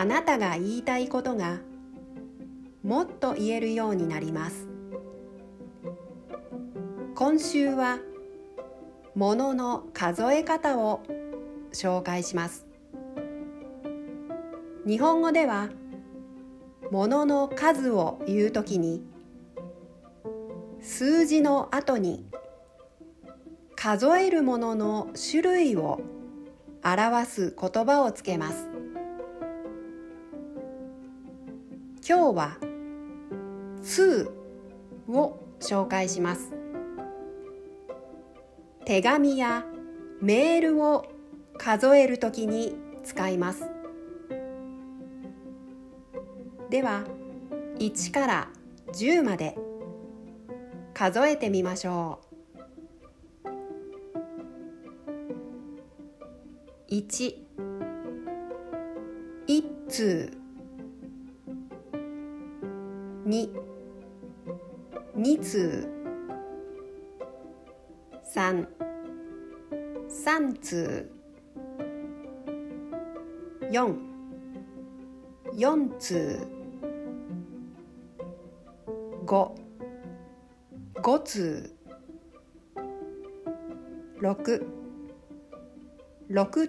あなたが言いたいことがもっと言えるようになります。今週はものの数え方を紹介します。日本語ではものの数を言うときに数字の後に数えるものの種類を表す言葉をつけます。今日は「通」を紹介します。手紙やメールを数えるときに使います。では1から10まで数えてみましょう。1一通。二通。3三通。4四通。5五通。6六通。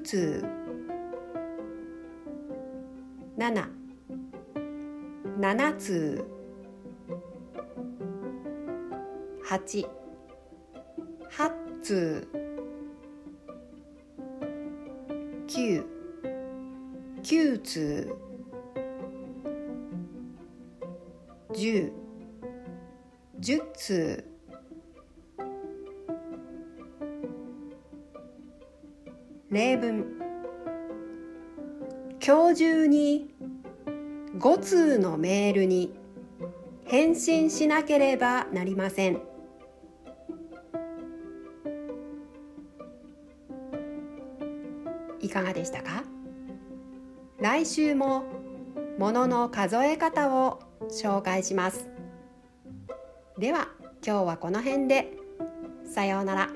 7七通。八。八通九。九通十。十通例文。今日中に5通のメールに。返信しなければなりません。いかがでしたか？来週もものの数え方を紹介します。では今日はこの辺で。さようなら。